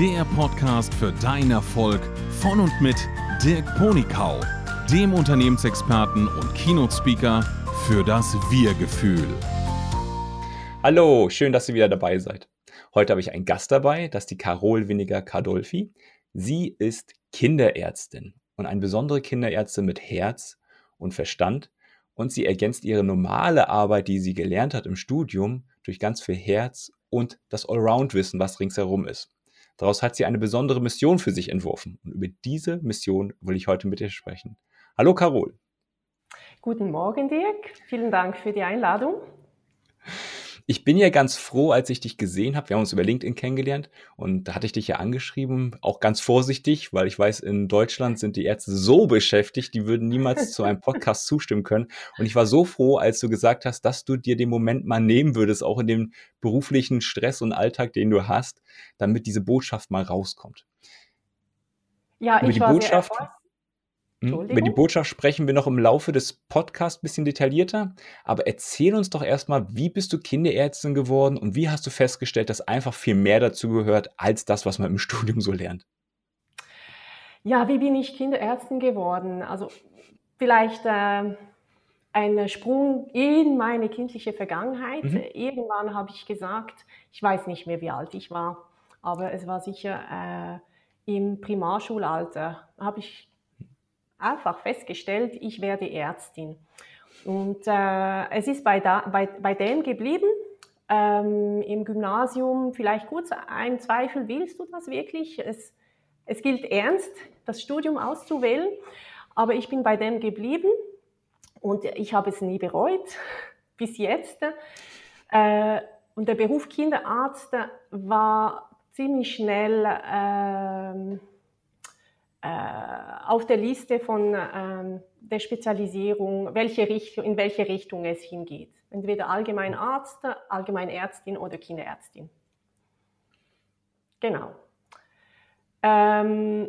der Podcast für deinen Erfolg von und mit Dirk Ponikau, dem Unternehmensexperten und Keynote-Speaker für das Wir-Gefühl. Hallo, schön, dass ihr wieder dabei seid. Heute habe ich einen Gast dabei, das ist die Carol Winiger Cardolfi. Sie ist Kinderärztin und eine besondere Kinderärztin mit Herz und Verstand und sie ergänzt ihre normale Arbeit, die sie gelernt hat im Studium, durch ganz viel Herz und das Allround-Wissen, was ringsherum ist. Daraus hat sie eine besondere Mission für sich entworfen. Und über diese Mission will ich heute mit dir sprechen. Hallo Carol. Guten Morgen, Dirk. Vielen Dank für die Einladung. Ich bin ja ganz froh, als ich dich gesehen habe. Wir haben uns über LinkedIn kennengelernt und da hatte ich dich ja angeschrieben, auch ganz vorsichtig, weil ich weiß, in Deutschland sind die Ärzte so beschäftigt, die würden niemals zu einem Podcast zustimmen können. Und ich war so froh, als du gesagt hast, dass du dir den Moment mal nehmen würdest, auch in dem beruflichen Stress und Alltag, den du hast, damit diese Botschaft mal rauskommt. Ja, ich war Botschaft, sehr? Über die Botschaft sprechen wir noch im Laufe des Podcasts ein bisschen detaillierter. Aber erzähl uns doch erstmal, wie bist du Kinderärztin geworden und wie hast du festgestellt, dass einfach viel mehr dazu gehört als das, was man im Studium so lernt? Ja, wie bin ich Kinderärztin geworden? Also vielleicht äh, ein Sprung in meine kindliche Vergangenheit. Mhm. Irgendwann habe ich gesagt, ich weiß nicht mehr, wie alt ich war, aber es war sicher äh, im Primarschulalter, habe ich einfach festgestellt, ich werde Ärztin. Und äh, es ist bei, da, bei, bei dem geblieben. Ähm, Im Gymnasium vielleicht kurz ein Zweifel, willst du das wirklich? Es, es gilt ernst, das Studium auszuwählen, aber ich bin bei dem geblieben und ich habe es nie bereut, bis jetzt. Äh, und der Beruf Kinderarzt war ziemlich schnell äh, auf der Liste von ähm, der Spezialisierung, welche Richtung, in welche Richtung es hingeht. Entweder Allgemeinarzt, Allgemeinärztin oder Kinderärztin. Genau. Ähm,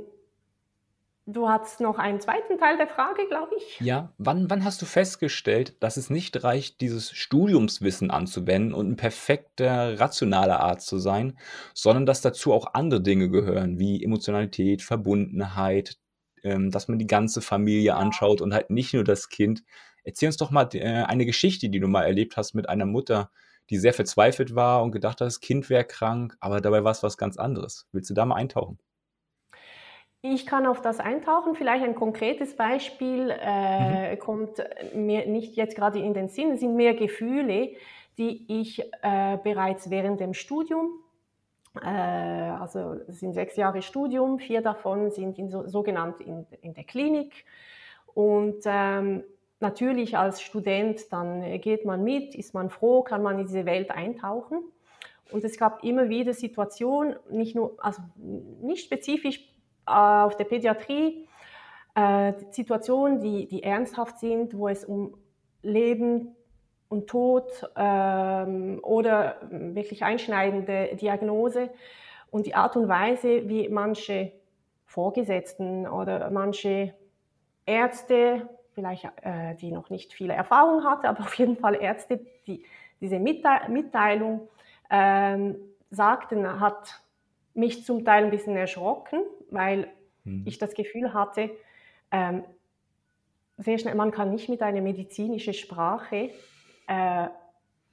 Du hast noch einen zweiten Teil der Frage, glaube ich. Ja, wann, wann hast du festgestellt, dass es nicht reicht, dieses Studiumswissen anzuwenden und ein perfekter, rationaler Arzt zu sein, sondern dass dazu auch andere Dinge gehören, wie Emotionalität, Verbundenheit, ähm, dass man die ganze Familie anschaut und halt nicht nur das Kind. Erzähl uns doch mal äh, eine Geschichte, die du mal erlebt hast mit einer Mutter, die sehr verzweifelt war und gedacht hat, das Kind wäre krank, aber dabei war es was ganz anderes. Willst du da mal eintauchen? Ich kann auf das eintauchen. Vielleicht ein konkretes Beispiel äh, mhm. kommt mir nicht jetzt gerade in den Sinn. Es sind mehr Gefühle, die ich äh, bereits während dem Studium, äh, also es sind sechs Jahre Studium, vier davon sind in so, sogenannt in, in der Klinik. Und ähm, natürlich als Student, dann geht man mit, ist man froh, kann man in diese Welt eintauchen. Und es gab immer wieder Situationen, nicht nur, also nicht spezifisch auf der Pädiatrie äh, Situationen, die, die ernsthaft sind, wo es um Leben und Tod ähm, oder wirklich einschneidende Diagnose und die Art und Weise, wie manche Vorgesetzten oder manche Ärzte, vielleicht äh, die noch nicht viele Erfahrung hatten, aber auf jeden Fall Ärzte, die diese Mitteilung ähm, sagten, hat mich zum Teil ein bisschen erschrocken, weil mhm. ich das Gefühl hatte, ähm, sehr schnell, man kann nicht mit einer medizinischen Sprache äh,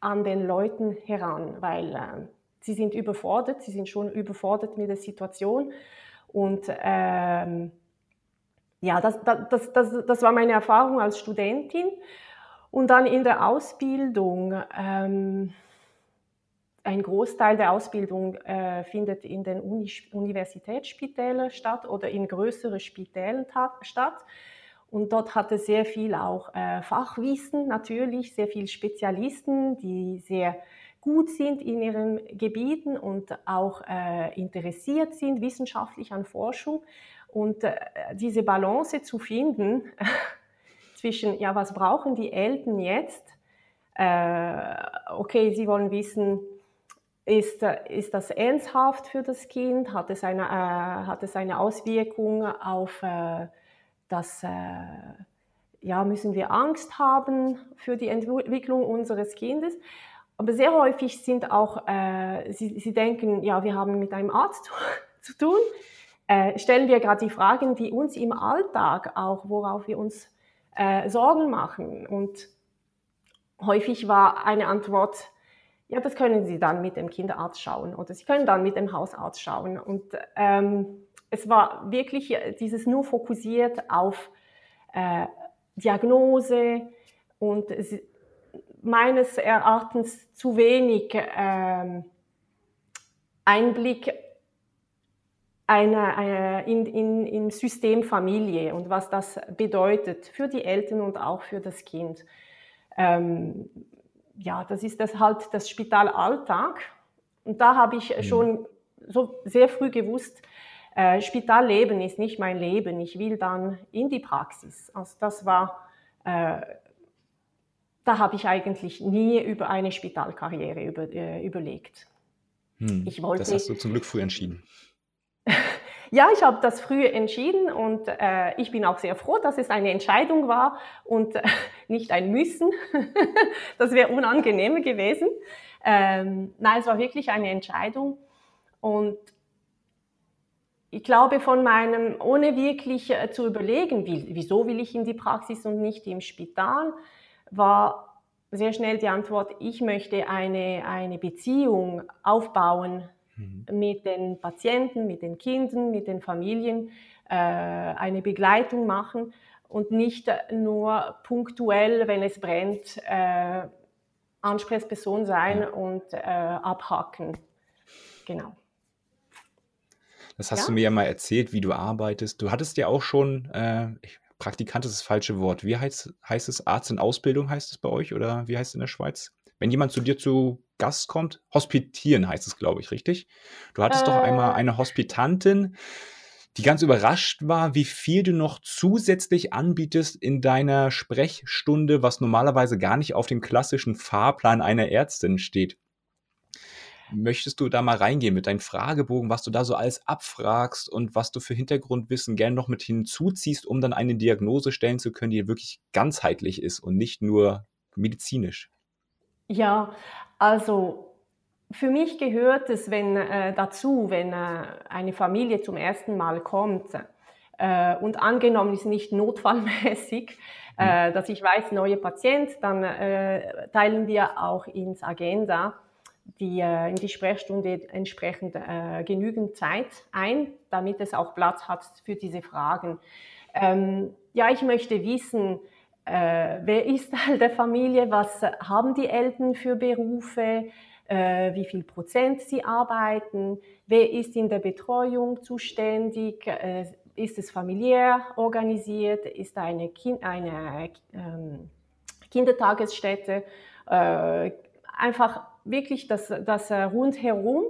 an den Leuten heran, weil äh, sie sind überfordert, sie sind schon überfordert mit der Situation. Und ähm, ja, das, das, das, das war meine Erfahrung als Studentin. Und dann in der Ausbildung. Ähm, ein Großteil der Ausbildung äh, findet in den Uni Universitätsspitälern statt oder in größeren Spitälern statt. Und dort hat es sehr viel auch äh, Fachwissen natürlich, sehr viele Spezialisten, die sehr gut sind in ihren Gebieten und auch äh, interessiert sind wissenschaftlich an Forschung. Und äh, diese Balance zu finden zwischen, ja, was brauchen die Eltern jetzt? Äh, okay, sie wollen wissen, ist, ist das ernsthaft für das Kind? Hat es eine, äh, hat es eine Auswirkung auf äh, das, äh, ja, müssen wir Angst haben für die Entwicklung unseres Kindes? Aber sehr häufig sind auch, äh, sie, sie denken, ja, wir haben mit einem Arzt zu, tun, äh, stellen wir gerade die Fragen, die uns im Alltag auch, worauf wir uns äh, Sorgen machen. Und häufig war eine Antwort, ja, das können Sie dann mit dem Kinderarzt schauen oder Sie können dann mit dem Hausarzt schauen. Und ähm, es war wirklich dieses nur fokussiert auf äh, Diagnose und meines Erachtens zu wenig ähm, Einblick eine, eine, in, in, im System Familie und was das bedeutet für die Eltern und auch für das Kind. Ähm, ja, das ist das halt das Spitalalltag. Und da habe ich mhm. schon so sehr früh gewusst, äh, Spitalleben ist nicht mein Leben. Ich will dann in die Praxis. Also das war, äh, da habe ich eigentlich nie über eine Spitalkarriere über, äh, überlegt. Hm, ich wollte, das hast du zum Glück früh entschieden. ja, ich habe das früh entschieden und äh, ich bin auch sehr froh, dass es eine Entscheidung war und äh, nicht ein Müssen. das wäre unangenehmer gewesen. Ähm, nein, es war wirklich eine Entscheidung und ich glaube, von meinem, ohne wirklich äh, zu überlegen, wie, wieso will ich in die Praxis und nicht im Spital, war sehr schnell die Antwort, ich möchte eine, eine Beziehung aufbauen mhm. mit den Patienten, mit den Kindern, mit den Familien, äh, eine Begleitung machen und nicht nur punktuell, wenn es brennt, äh, Ansprechperson sein ja. und äh, abhaken. Genau. Das hast ja? du mir ja mal erzählt, wie du arbeitest. Du hattest ja auch schon, äh, Praktikant ist das falsche Wort. Wie heißt, heißt es? Arzt in Ausbildung heißt es bei euch oder wie heißt es in der Schweiz? Wenn jemand zu dir zu Gast kommt, hospitieren heißt es, glaube ich, richtig? Du hattest äh, doch einmal äh. eine Hospitantin, die ganz überrascht war, wie viel du noch zusätzlich anbietest in deiner Sprechstunde, was normalerweise gar nicht auf dem klassischen Fahrplan einer Ärztin steht. Möchtest du da mal reingehen mit deinem Fragebogen, was du da so alles abfragst und was du für Hintergrundwissen gerne noch mit hinzuziehst, um dann eine Diagnose stellen zu können, die wirklich ganzheitlich ist und nicht nur medizinisch? Ja, also für mich gehört es wenn, äh, dazu, wenn äh, eine Familie zum ersten Mal kommt äh, und angenommen ist nicht notfallmäßig, äh, mhm. dass ich weiß, neuer Patient, dann äh, teilen wir auch ins Agenda die, äh, in die Sprechstunde entsprechend äh, genügend Zeit ein, damit es auch Platz hat für diese Fragen. Ähm, ja, ich möchte wissen, äh, wer ist Teil der Familie, was haben die Eltern für Berufe, äh, wie viel Prozent sie arbeiten, wer ist in der Betreuung zuständig, äh, ist es familiär organisiert, ist eine, kind, eine ähm, Kindertagesstätte, äh, einfach wirklich das, das äh, rundherum,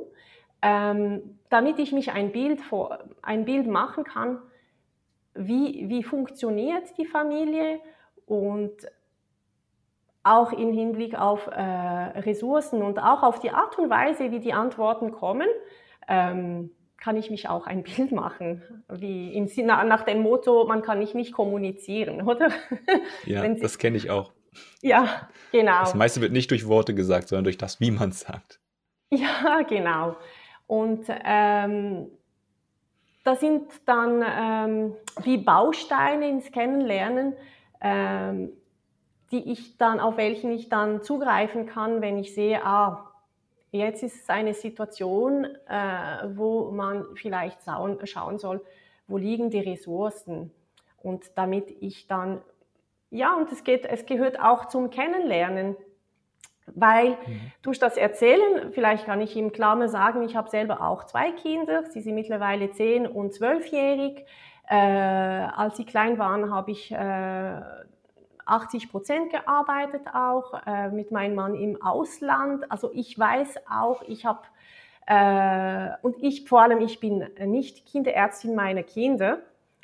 ähm, damit ich mich ein Bild, vor, ein Bild machen kann, wie, wie funktioniert die Familie und auch im Hinblick auf äh, Ressourcen und auch auf die Art und Weise, wie die Antworten kommen, ähm, kann ich mich auch ein Bild machen, wie im Sinne nach dem Motto, man kann nicht nicht kommunizieren, oder? Ja, Sie, das kenne ich auch. Ja, genau. Das meiste wird nicht durch Worte gesagt, sondern durch das, wie man es sagt. Ja, genau. Und ähm, das sind dann ähm, wie Bausteine ins Kennenlernen, ähm, die ich dann, auf welchen ich dann zugreifen kann, wenn ich sehe, ah, jetzt ist es eine Situation, äh, wo man vielleicht schauen soll, wo liegen die Ressourcen. Und damit ich dann ja, und es, geht, es gehört auch zum Kennenlernen. Weil mhm. durch das Erzählen, vielleicht kann ich ihm klar mal sagen, ich habe selber auch zwei Kinder, sie sind mittlerweile zehn und zwölfjährig. Äh, als sie klein waren, habe ich äh, 80 Prozent gearbeitet auch, äh, mit meinem Mann im Ausland. Also ich weiß auch, ich habe, äh, und ich vor allem, ich bin nicht Kinderärztin meiner Kinder.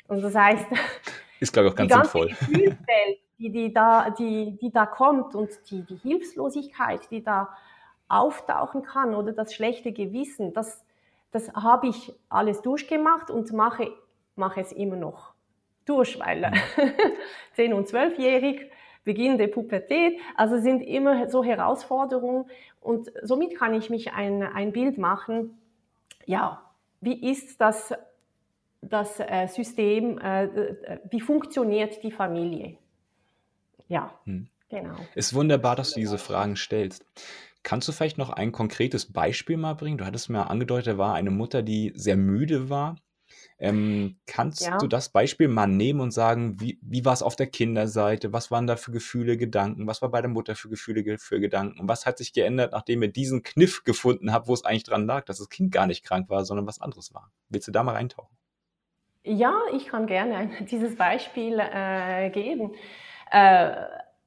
Und das heißt, Ist, glaube ich, auch ganz die ganze sinnvoll. Gefühlswelt, die, die, da, die, die da kommt und die, die Hilflosigkeit, die da auftauchen kann oder das schlechte Gewissen, das, das habe ich alles durchgemacht und mache, mache es immer noch durch, weil mhm. 10- und 12-jährig, Beginn der Pubertät, also sind immer so Herausforderungen und somit kann ich mich ein, ein Bild machen, ja, wie ist das, das äh, System, äh, äh, wie funktioniert die Familie? Ja, hm. genau. Ist wunderbar, dass du diese Fragen stellst. Kannst du vielleicht noch ein konkretes Beispiel mal bringen? Du hattest mir angedeutet, da war eine Mutter, die sehr müde war ähm, kannst ja. du das Beispiel mal nehmen und sagen, wie, wie war es auf der Kinderseite? Was waren da für Gefühle, Gedanken? Was war bei der Mutter für Gefühle, für Gedanken? Und was hat sich geändert, nachdem ihr diesen Kniff gefunden habt, wo es eigentlich dran lag, dass das Kind gar nicht krank war, sondern was anderes war? Willst du da mal reintauchen? Ja, ich kann gerne dieses Beispiel äh, geben. Äh,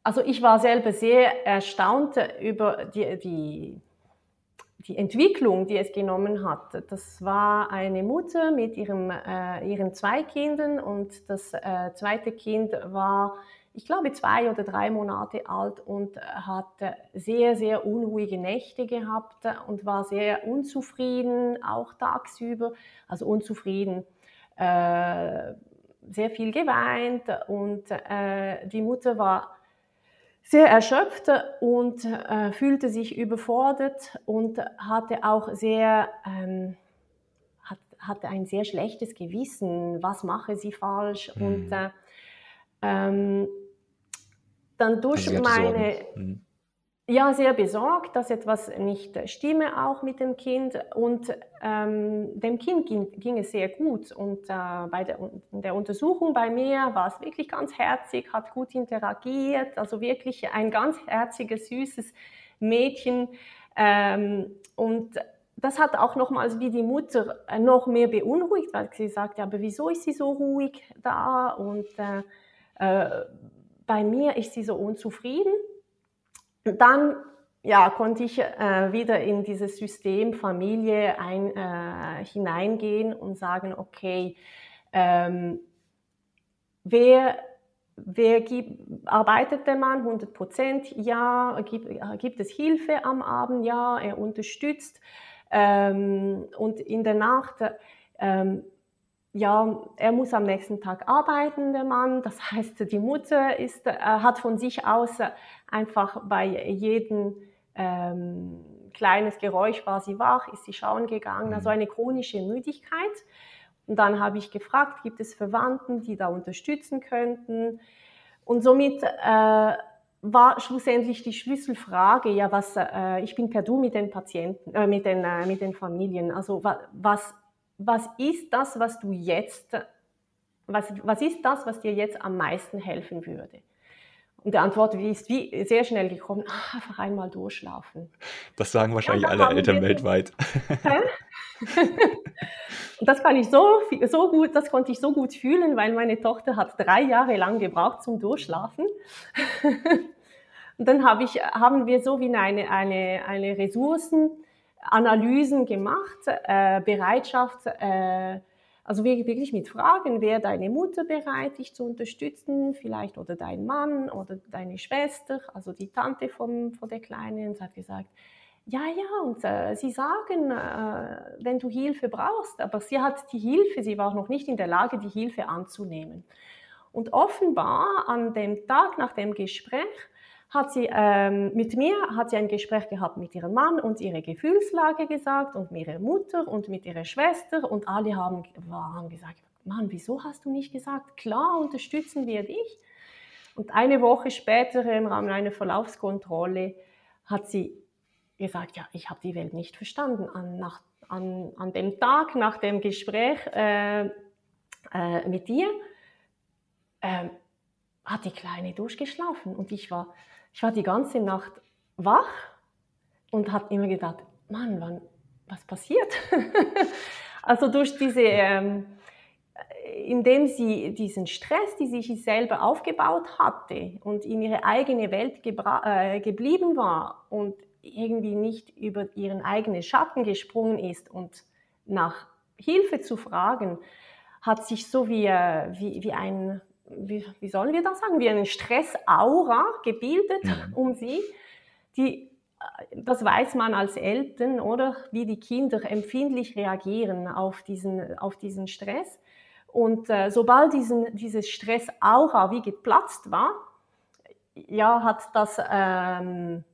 also ich war selber sehr erstaunt über die, die die Entwicklung, die es genommen hat. Das war eine Mutter mit ihrem, äh, ihren zwei Kindern und das äh, zweite Kind war, ich glaube, zwei oder drei Monate alt und hat sehr, sehr unruhige Nächte gehabt und war sehr unzufrieden, auch tagsüber, also unzufrieden. Äh, sehr viel geweint und äh, die Mutter war sehr erschöpft und äh, fühlte sich überfordert und hatte auch sehr, ähm, hat, hatte ein sehr schlechtes Gewissen, was mache sie falsch? Mhm. und äh, ähm, dann durch also meine, mhm ja, sehr besorgt, dass etwas nicht stimme auch mit dem Kind. Und ähm, dem Kind ging, ging, es sehr gut. Und äh, bei der, der, Untersuchung bei mir war es wirklich ganz herzig, hat gut interagiert. Also wirklich ein ganz herziges, süßes Mädchen. Ähm, und das hat auch nochmals wie die Mutter noch mehr beunruhigt, weil sie sagt, ja, aber wieso ist sie so ruhig da? Und äh, äh, bei mir ist sie so unzufrieden dann ja, konnte ich äh, wieder in dieses System Familie ein, äh, hineingehen und sagen, okay, ähm, wer, wer gibt, arbeitet der Mann 100 Prozent? Ja. Gibt, gibt es Hilfe am Abend? Ja. Er unterstützt. Ähm, und in der Nacht, ähm, ja, er muss am nächsten Tag arbeiten, der Mann. Das heißt, die Mutter ist, äh, hat von sich aus einfach bei jedem ähm, kleines Geräusch war sie wach, ist sie schauen gegangen, also mhm. eine chronische Müdigkeit. Und dann habe ich gefragt, gibt es Verwandten, die da unterstützen könnten? Und somit äh, war schlussendlich die Schlüsselfrage, ja, was, äh, ich bin per Du mit den Patienten, äh, mit, den, äh, mit den Familien, also was, was ist das, was du jetzt, was, was ist das, was dir jetzt am meisten helfen würde? Und die Antwort ist wie sehr schnell gekommen, ach, einfach einmal durchschlafen. Das sagen wahrscheinlich ja, alle Eltern weltweit. Und das kann ich so, so gut, das konnte ich so gut fühlen, weil meine Tochter hat drei Jahre lang gebraucht zum Durchschlafen. Und dann hab ich, haben wir so wie eine, eine, eine Ressourcenanalysen gemacht, äh, Bereitschaft, äh, also wirklich mit Fragen, wäre deine Mutter bereit, dich zu unterstützen, vielleicht oder dein Mann oder deine Schwester, also die Tante von, von der Kleinen, und hat gesagt, ja, ja, und äh, sie sagen, äh, wenn du Hilfe brauchst, aber sie hat die Hilfe, sie war noch nicht in der Lage, die Hilfe anzunehmen. Und offenbar an dem Tag nach dem Gespräch hat sie ähm, mit mir hat sie ein Gespräch gehabt mit ihrem Mann und ihre Gefühlslage gesagt und mit ihrer Mutter und mit ihrer Schwester und alle haben, haben gesagt, Mann, wieso hast du nicht gesagt, klar unterstützen wir dich? Und eine Woche später im Rahmen einer Verlaufskontrolle hat sie gesagt, ja, ich habe die Welt nicht verstanden. An, nach, an, an dem Tag nach dem Gespräch äh, äh, mit dir äh, hat die Kleine durchgeschlafen und ich war ich war die ganze Nacht wach und habe immer gedacht, Mann, wann, was passiert? also durch diese, ähm, indem sie diesen Stress, die sich selber aufgebaut hatte und in ihre eigene Welt äh, geblieben war und irgendwie nicht über ihren eigenen Schatten gesprungen ist und nach Hilfe zu fragen, hat sich so wie, äh, wie, wie ein wie, wie sollen wir das sagen, wie eine Stressaura gebildet mhm. um sie, die äh, das weiß man als Eltern, oder wie die Kinder empfindlich reagieren auf diesen, auf diesen Stress. Und äh, sobald diesen, dieses Stressaura wie geplatzt war, ja, hat das, ähm,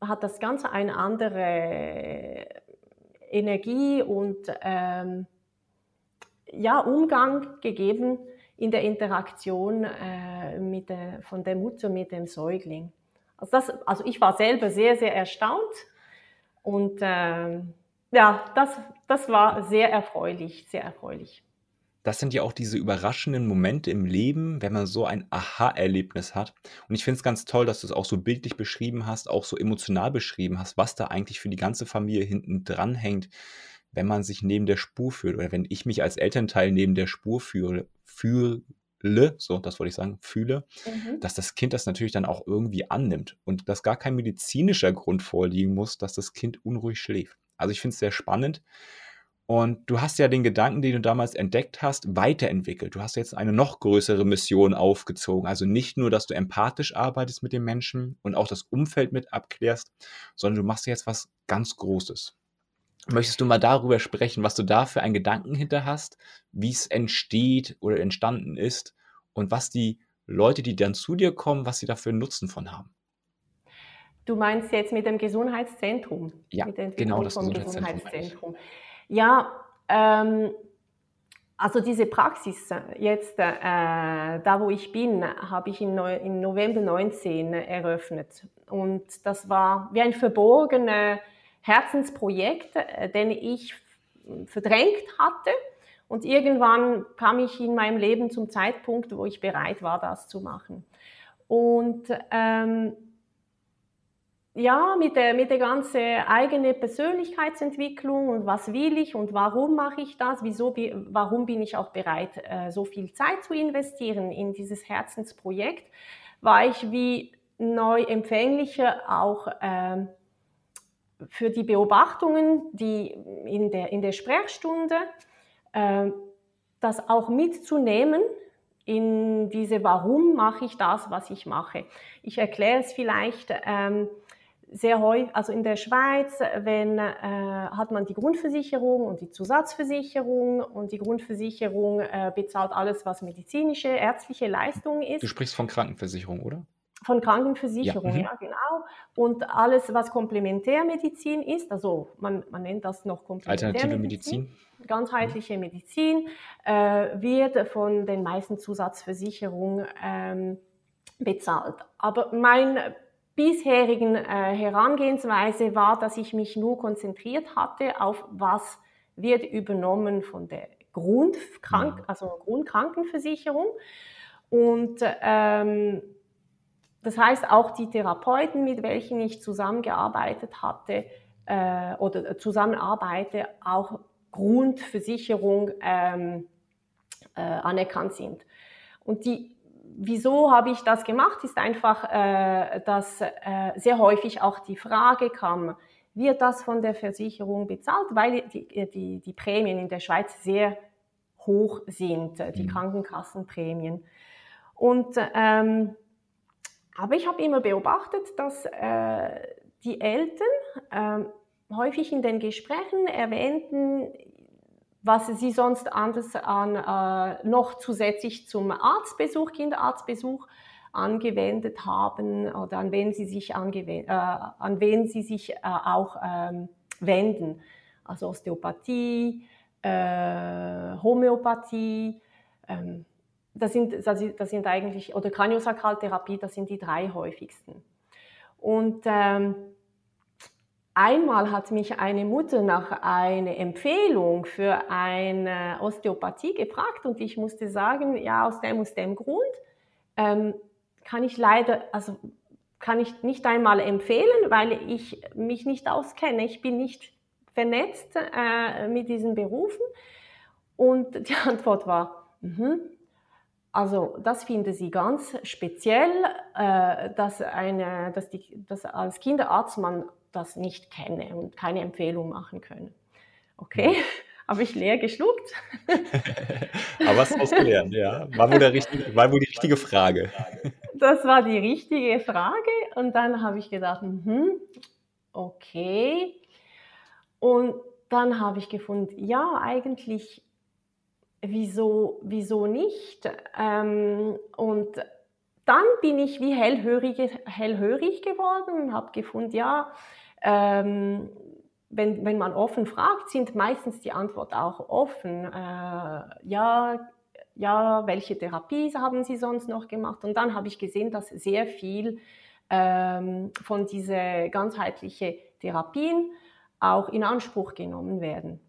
hat das Ganze eine andere Energie und ähm, ja, Umgang gegeben in der Interaktion äh, mit der, von der Mutter mit dem Säugling. Also, das, also ich war selber sehr, sehr erstaunt und äh, ja, das, das war sehr erfreulich, sehr erfreulich. Das sind ja auch diese überraschenden Momente im Leben, wenn man so ein Aha-Erlebnis hat. Und ich finde es ganz toll, dass du es auch so bildlich beschrieben hast, auch so emotional beschrieben hast, was da eigentlich für die ganze Familie hinten dran hängt, wenn man sich neben der Spur fühlt oder wenn ich mich als Elternteil neben der Spur fühle, fühle so, das wollte ich sagen, fühle, mhm. dass das Kind das natürlich dann auch irgendwie annimmt und dass gar kein medizinischer Grund vorliegen muss, dass das Kind unruhig schläft. Also ich finde es sehr spannend. Und du hast ja den Gedanken, den du damals entdeckt hast, weiterentwickelt. Du hast jetzt eine noch größere Mission aufgezogen. Also nicht nur, dass du empathisch arbeitest mit den Menschen und auch das Umfeld mit abklärst, sondern du machst jetzt was ganz Großes. Möchtest du mal darüber sprechen, was du da für einen Gedanken hinter hast, wie es entsteht oder entstanden ist und was die Leute, die dann zu dir kommen, was sie dafür Nutzen von haben? Du meinst jetzt mit dem Gesundheitszentrum? Ja, genau das Gesundheitszentrum. Gesundheitszentrum. Ja, ähm, also diese Praxis jetzt, äh, da wo ich bin, habe ich in, in November 19 eröffnet. Und das war wie ein verborgenes Herzensprojekt, äh, den ich verdrängt hatte. Und irgendwann kam ich in meinem Leben zum Zeitpunkt, wo ich bereit war, das zu machen. Und ähm, ja, mit der, mit der ganzen eigenen Persönlichkeitsentwicklung und was will ich und warum mache ich das, wieso, warum bin ich auch bereit, äh, so viel Zeit zu investieren in dieses Herzensprojekt, war ich wie neu empfänglicher auch äh, für die Beobachtungen, die in der, in der Sprechstunde, äh, das auch mitzunehmen in diese, warum mache ich das, was ich mache. Ich erkläre es vielleicht, ähm, sehr häufig, also in der Schweiz, wenn, äh, hat man die Grundversicherung und die Zusatzversicherung und die Grundversicherung äh, bezahlt alles, was medizinische, ärztliche Leistungen ist. Du sprichst von Krankenversicherung, oder? Von Krankenversicherung, ja, mhm. ja genau. Und alles, was Komplementärmedizin ist, also man, man nennt das noch Komplementärmedizin. Alternative Medizin. Ganzheitliche Medizin äh, wird von den meisten Zusatzversicherungen ähm, bezahlt. Aber mein bisherigen äh, Herangehensweise war, dass ich mich nur konzentriert hatte auf was wird übernommen von der Grundkrank also Grundkrankenversicherung. Und ähm, das heißt, auch die Therapeuten, mit welchen ich zusammengearbeitet hatte äh, oder zusammenarbeite, auch Grundversicherung ähm, äh, anerkannt sind. Und die wieso habe ich das gemacht, ist einfach, äh, dass äh, sehr häufig auch die Frage kam, wird das von der Versicherung bezahlt, weil die, die, die Prämien in der Schweiz sehr hoch sind, die mhm. Krankenkassenprämien. Und, ähm, aber ich habe immer beobachtet, dass äh, die Eltern äh, häufig in den Gesprächen erwähnten, was sie sonst anders an, äh, noch zusätzlich zum Arztbesuch, Kinderarztbesuch angewendet haben oder an wen sie sich, äh, an wen sie sich äh, auch ähm, wenden. Also Osteopathie, äh, Homöopathie, ähm, das, sind, das sind eigentlich, oder Kraniosakraltherapie, das sind die drei häufigsten. Und ähm, Einmal hat mich eine Mutter nach einer Empfehlung für eine Osteopathie gefragt und ich musste sagen, ja, aus dem, aus dem Grund ähm, kann ich leider, also kann ich nicht einmal empfehlen, weil ich mich nicht auskenne. Ich bin nicht vernetzt äh, mit diesen Berufen. Und die Antwort war, mm also das finde sie ganz speziell, äh, dass, eine, dass, die, dass als Kinderarzt man das nicht kenne und keine Empfehlung machen können. Okay, habe ich leer geschluckt. Aber was hast gelernt, ja. War wohl, der richtige, war wohl die richtige Frage. Das war die richtige Frage und dann habe ich gedacht, hm, okay. Und dann habe ich gefunden, ja, eigentlich, wieso, wieso nicht? Ähm, und dann bin ich wie hellhörig, hellhörig geworden und habe gefunden, ja, ähm, wenn, wenn man offen fragt, sind meistens die Antwort auch offen. Äh, ja, ja, welche Therapie haben Sie sonst noch gemacht? Und dann habe ich gesehen, dass sehr viel ähm, von diesen ganzheitlichen Therapien auch in Anspruch genommen werden.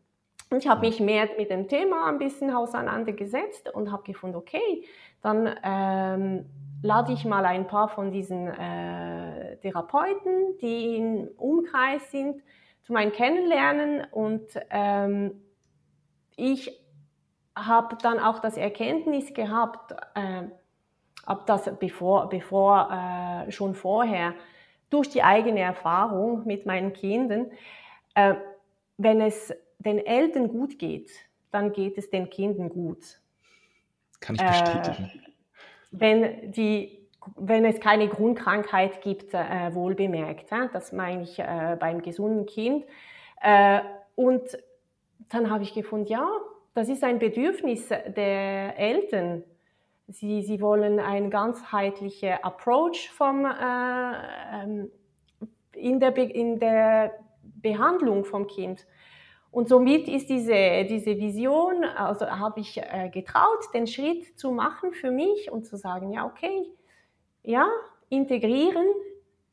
Und ich habe mich mehr mit dem Thema ein bisschen auseinandergesetzt und habe gefunden, okay, dann ähm, lade ich mal ein paar von diesen äh, Therapeuten, die im Umkreis sind, zu meinem Kennenlernen und ähm, ich habe dann auch das Erkenntnis gehabt, äh, ab das bevor, bevor äh, schon vorher, durch die eigene Erfahrung mit meinen Kindern, äh, wenn es den Eltern gut geht, dann geht es den Kindern gut. Kann ich bestätigen. Äh, wenn, die, wenn es keine Grundkrankheit gibt, äh, wohl bemerkt. Äh, das meine ich äh, beim gesunden Kind. Äh, und dann habe ich gefunden, ja, das ist ein Bedürfnis der Eltern. Sie, sie wollen einen ganzheitlichen Approach vom, äh, ähm, in, der Be in der Behandlung vom Kind. Und somit ist diese, diese Vision, also habe ich äh, getraut, den Schritt zu machen für mich und zu sagen, ja, okay, ja, integrieren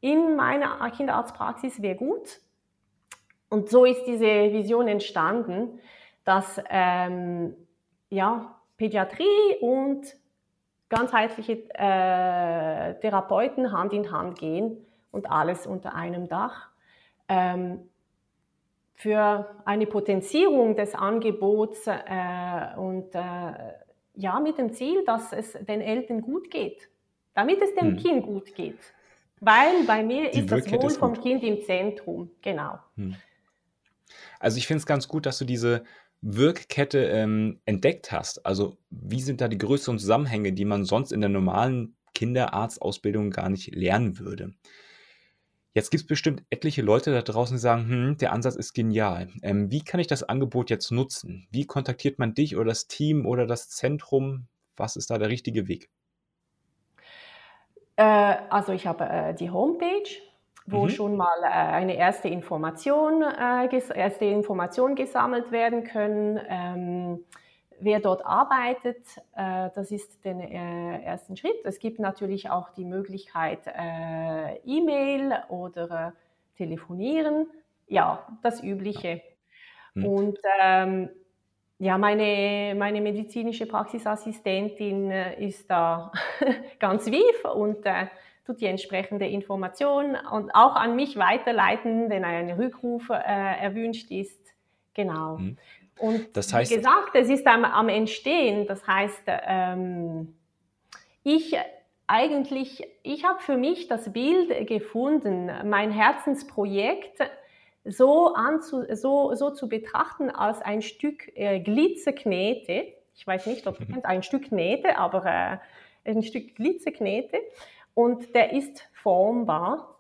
in meine Kinderarztpraxis wäre gut. Und so ist diese Vision entstanden dass ähm, ja, Pädiatrie und ganzheitliche äh, Therapeuten Hand in Hand gehen und alles unter einem Dach. Ähm, für eine Potenzierung des Angebots äh, und äh, ja, mit dem Ziel, dass es den Eltern gut geht, damit es dem hm. Kind gut geht. Weil bei mir Die ist das Wohl vom Kind im Zentrum, genau. Hm. Also ich finde es ganz gut, dass du diese Wirkkette ähm, entdeckt hast. Also wie sind da die größeren Zusammenhänge, die man sonst in der normalen Kinderarztausbildung gar nicht lernen würde? Jetzt gibt es bestimmt etliche Leute da draußen, die sagen, hm, der Ansatz ist genial. Ähm, wie kann ich das Angebot jetzt nutzen? Wie kontaktiert man dich oder das Team oder das Zentrum? Was ist da der richtige Weg? Äh, also ich habe äh, die Homepage wo mhm. schon mal äh, eine erste Information, äh, erste Information gesammelt werden können. Ähm, wer dort arbeitet, äh, das ist der äh, ersten Schritt. Es gibt natürlich auch die Möglichkeit, äh, E-Mail oder äh, telefonieren. Ja, das Übliche. Mhm. Und ähm, ja, meine, meine medizinische Praxisassistentin ist da ganz wief und tut die entsprechende Information und auch an mich weiterleiten, wenn ein Rückruf äh, erwünscht ist. Genau. Mhm. Und das heißt, wie gesagt, es ist am, am Entstehen. Das heißt, ähm, ich eigentlich, ich habe für mich das Bild gefunden, mein Herzensprojekt so, anzu, so, so zu betrachten als ein Stück äh, Glitzerknete. Ich weiß nicht, ob du kennst, ein Stück Knete, aber äh, ein Stück Glitzerknete und der ist formbar.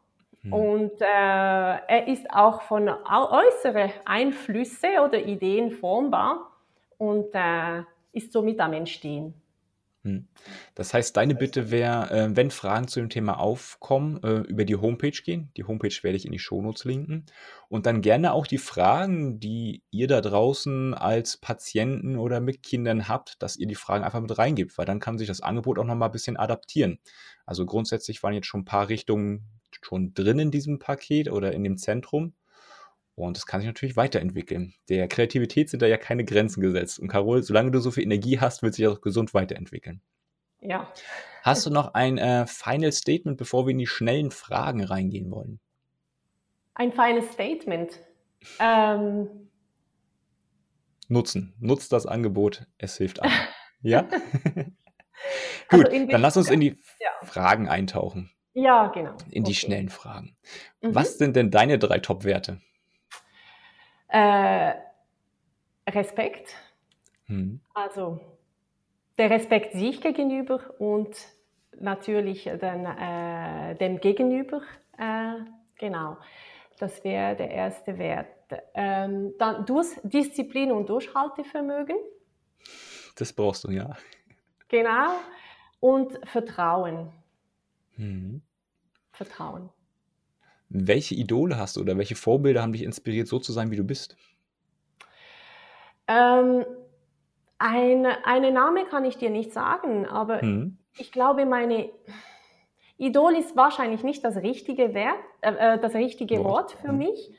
Hm. Und äh, er ist auch von äußeren Einflüssen oder Ideen formbar und äh, ist somit am Entstehen. Hm. Das heißt, deine Bitte wäre, äh, wenn Fragen zu dem Thema aufkommen, äh, über die Homepage gehen. Die Homepage werde ich in die Shownotes linken. Und dann gerne auch die Fragen, die ihr da draußen als Patienten oder mit Kindern habt, dass ihr die Fragen einfach mit reingebt, weil dann kann sich das Angebot auch nochmal ein bisschen adaptieren. Also grundsätzlich waren jetzt schon ein paar Richtungen schon drin in diesem Paket oder in dem Zentrum. Und das kann sich natürlich weiterentwickeln. Der Kreativität sind da ja keine Grenzen gesetzt. Und Carol, solange du so viel Energie hast, wird sich das auch gesund weiterentwickeln. Ja. Hast du noch ein äh, Final Statement, bevor wir in die schnellen Fragen reingehen wollen? Ein Final Statement. Ähm. Nutzen. Nutzt das Angebot. Es hilft allen. ja? Gut, also dann lass uns in die ja. Fragen eintauchen. Ja, genau. In die okay. schnellen Fragen. Mhm. Was sind denn deine drei Top-Werte? Äh, Respekt. Hm. Also der Respekt sich gegenüber und natürlich den, äh, dem Gegenüber. Äh, genau, das wäre der erste Wert. Ähm, dann Durch Disziplin und Durchhaltevermögen. Das brauchst du, ja. Genau. Und Vertrauen. Hm. Vertrauen. Welche Idole hast du oder welche Vorbilder haben dich inspiriert, so zu sein, wie du bist? Ähm, ein, einen Name kann ich dir nicht sagen, aber hm. ich glaube, meine Idol ist wahrscheinlich nicht das richtige, Wert, äh, äh das richtige Wort, Wort für hm. mich,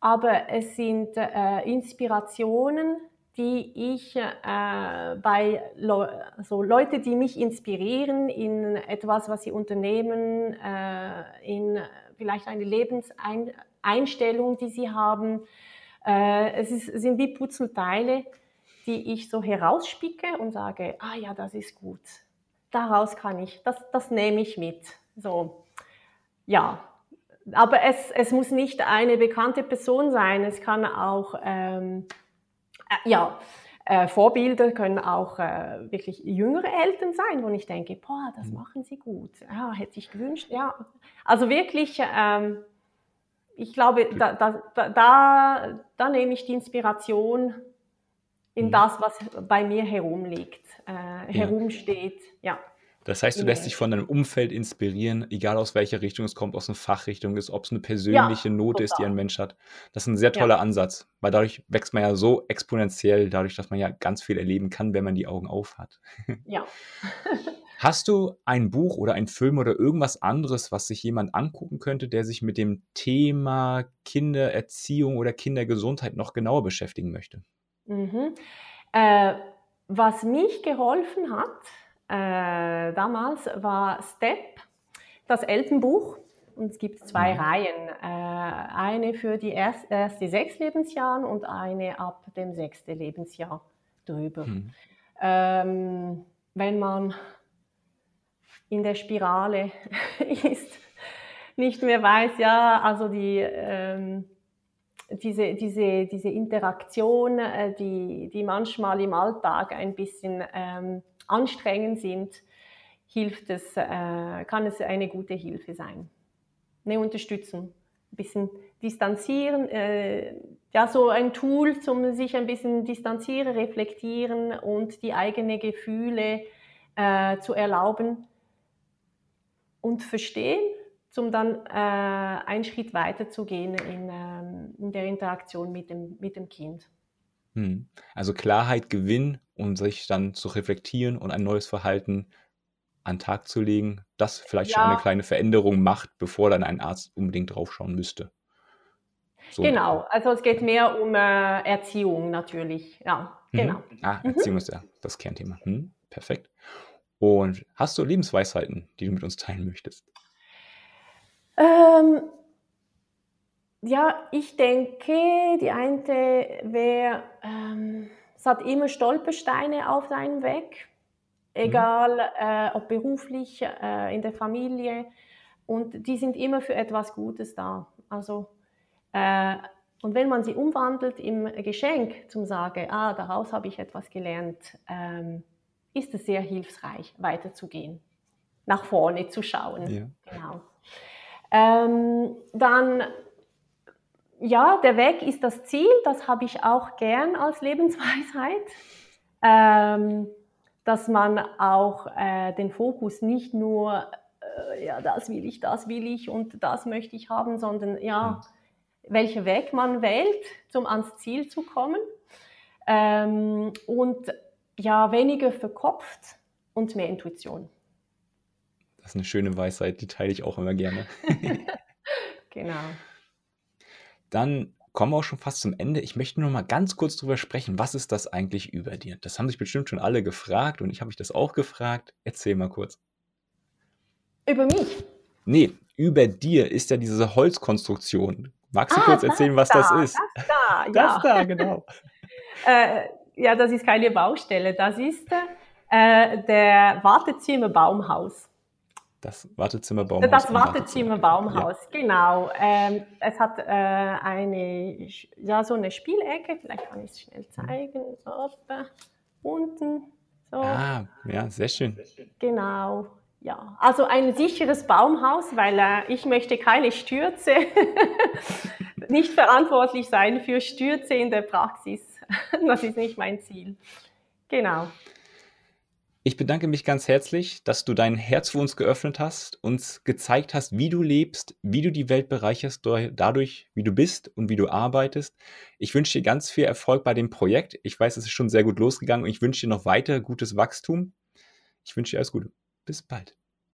aber es sind äh, Inspirationen, die ich äh, bei Le also Leute, die mich inspirieren in etwas, was sie unternehmen, äh, in vielleicht eine Lebenseinstellung, die sie haben. Äh, es, ist, sind wie Puzzleteile, die ich so herausspicke und sage, ah ja, das ist gut. Daraus kann ich, das, das nehme ich mit. So, ja. Aber es, es muss nicht eine bekannte Person sein. Es kann auch ähm, äh, ja, äh, Vorbilder können auch äh, wirklich jüngere Eltern sein, wo ich denke, boah, das mhm. machen sie gut. Ja, hätte ich gewünscht. Ja, also wirklich, ähm, ich glaube, da, da, da, da, nehme ich die Inspiration in mhm. das, was bei mir herumliegt, äh, herumsteht. Ja. Das heißt, du lässt dich von deinem Umfeld inspirieren, egal aus welcher Richtung es kommt, aus einer Fachrichtung ist, ob es eine persönliche ja, Note total. ist, die ein Mensch hat. Das ist ein sehr toller ja. Ansatz, weil dadurch wächst man ja so exponentiell, dadurch, dass man ja ganz viel erleben kann, wenn man die Augen auf hat. Ja. Hast du ein Buch oder einen Film oder irgendwas anderes, was sich jemand angucken könnte, der sich mit dem Thema Kindererziehung oder Kindergesundheit noch genauer beschäftigen möchte? Mhm. Äh, was mich geholfen hat, äh, damals war Step das Elternbuch. Und es gibt zwei mhm. Reihen. Äh, eine für die erst, erste sechs Lebensjahren und eine ab dem sechsten Lebensjahr drüber. Mhm. Ähm, wenn man in der Spirale ist, nicht mehr weiß, ja, also die, ähm, diese, diese, diese Interaktion, äh, die, die manchmal im Alltag ein bisschen ähm, anstrengend sind, hilft es, äh, kann es eine gute Hilfe sein. Eine Unterstützung, ein bisschen distanzieren, äh, ja, so ein Tool, um sich ein bisschen distanzieren, reflektieren und die eigenen Gefühle äh, zu erlauben und verstehen, um dann äh, einen Schritt weiter zu gehen in, ähm, in der Interaktion mit dem, mit dem Kind. Hm. Also Klarheit gewinnen, um sich dann zu reflektieren und ein neues Verhalten an den Tag zu legen, das vielleicht schon eine kleine Veränderung macht, bevor dann ein Arzt unbedingt draufschauen müsste. So. Genau, also es geht mehr um äh, Erziehung natürlich. Ja, Mhm. genau. Ah, Mhm. Erziehung ist ja das Kernthema. Hm, perfekt. Und hast du Lebensweisheiten, die du mit uns teilen möchtest? Ähm, ja, ich denke, die eine wäre, ähm, es hat immer Stolpersteine auf deinem Weg, mhm. egal äh, ob beruflich, äh, in der Familie. Und die sind immer für etwas Gutes da. Also, äh, und wenn man sie umwandelt im Geschenk, zum sagen, ah, daraus habe ich etwas gelernt, ähm, ist es sehr hilfreich, weiterzugehen, nach vorne zu schauen. Ja. Genau. Ähm, dann ja, der Weg ist das Ziel, das habe ich auch gern als Lebensweisheit, ähm, dass man auch äh, den Fokus nicht nur, äh, ja, das will ich, das will ich und das möchte ich haben, sondern ja, welcher Weg man wählt, um ans Ziel zu kommen. Ähm, und ja, weniger verkopft und mehr Intuition. Das ist eine schöne Weisheit, die teile ich auch immer gerne. genau. Dann kommen wir auch schon fast zum Ende. Ich möchte nur mal ganz kurz drüber sprechen. Was ist das eigentlich über dir? Das haben sich bestimmt schon alle gefragt und ich habe mich das auch gefragt. Erzähl mal kurz. Über mich? Nee, über dir ist ja diese Holzkonstruktion. Magst du ah, kurz erzählen, was da, das ist? Das da, ja. Das da, genau. äh, ja, das ist keine Baustelle. Das ist äh, der Wartezimmer Baumhaus. Das Wartezimmer Baumhaus. Das Wartezimmer Baumhaus, ja. genau. Ähm, es hat äh, eine, ja, so eine Spielecke, vielleicht kann ich es schnell zeigen. So, unten. So. Ah, ja, sehr schön. Genau, ja. Also ein sicheres Baumhaus, weil äh, ich möchte keine Stürze, nicht verantwortlich sein für Stürze in der Praxis. Das ist nicht mein Ziel. Genau. Ich bedanke mich ganz herzlich, dass du dein Herz für uns geöffnet hast, uns gezeigt hast, wie du lebst, wie du die Welt bereicherst dadurch, wie du bist und wie du arbeitest. Ich wünsche dir ganz viel Erfolg bei dem Projekt. Ich weiß, es ist schon sehr gut losgegangen und ich wünsche dir noch weiter gutes Wachstum. Ich wünsche dir alles Gute. Bis bald.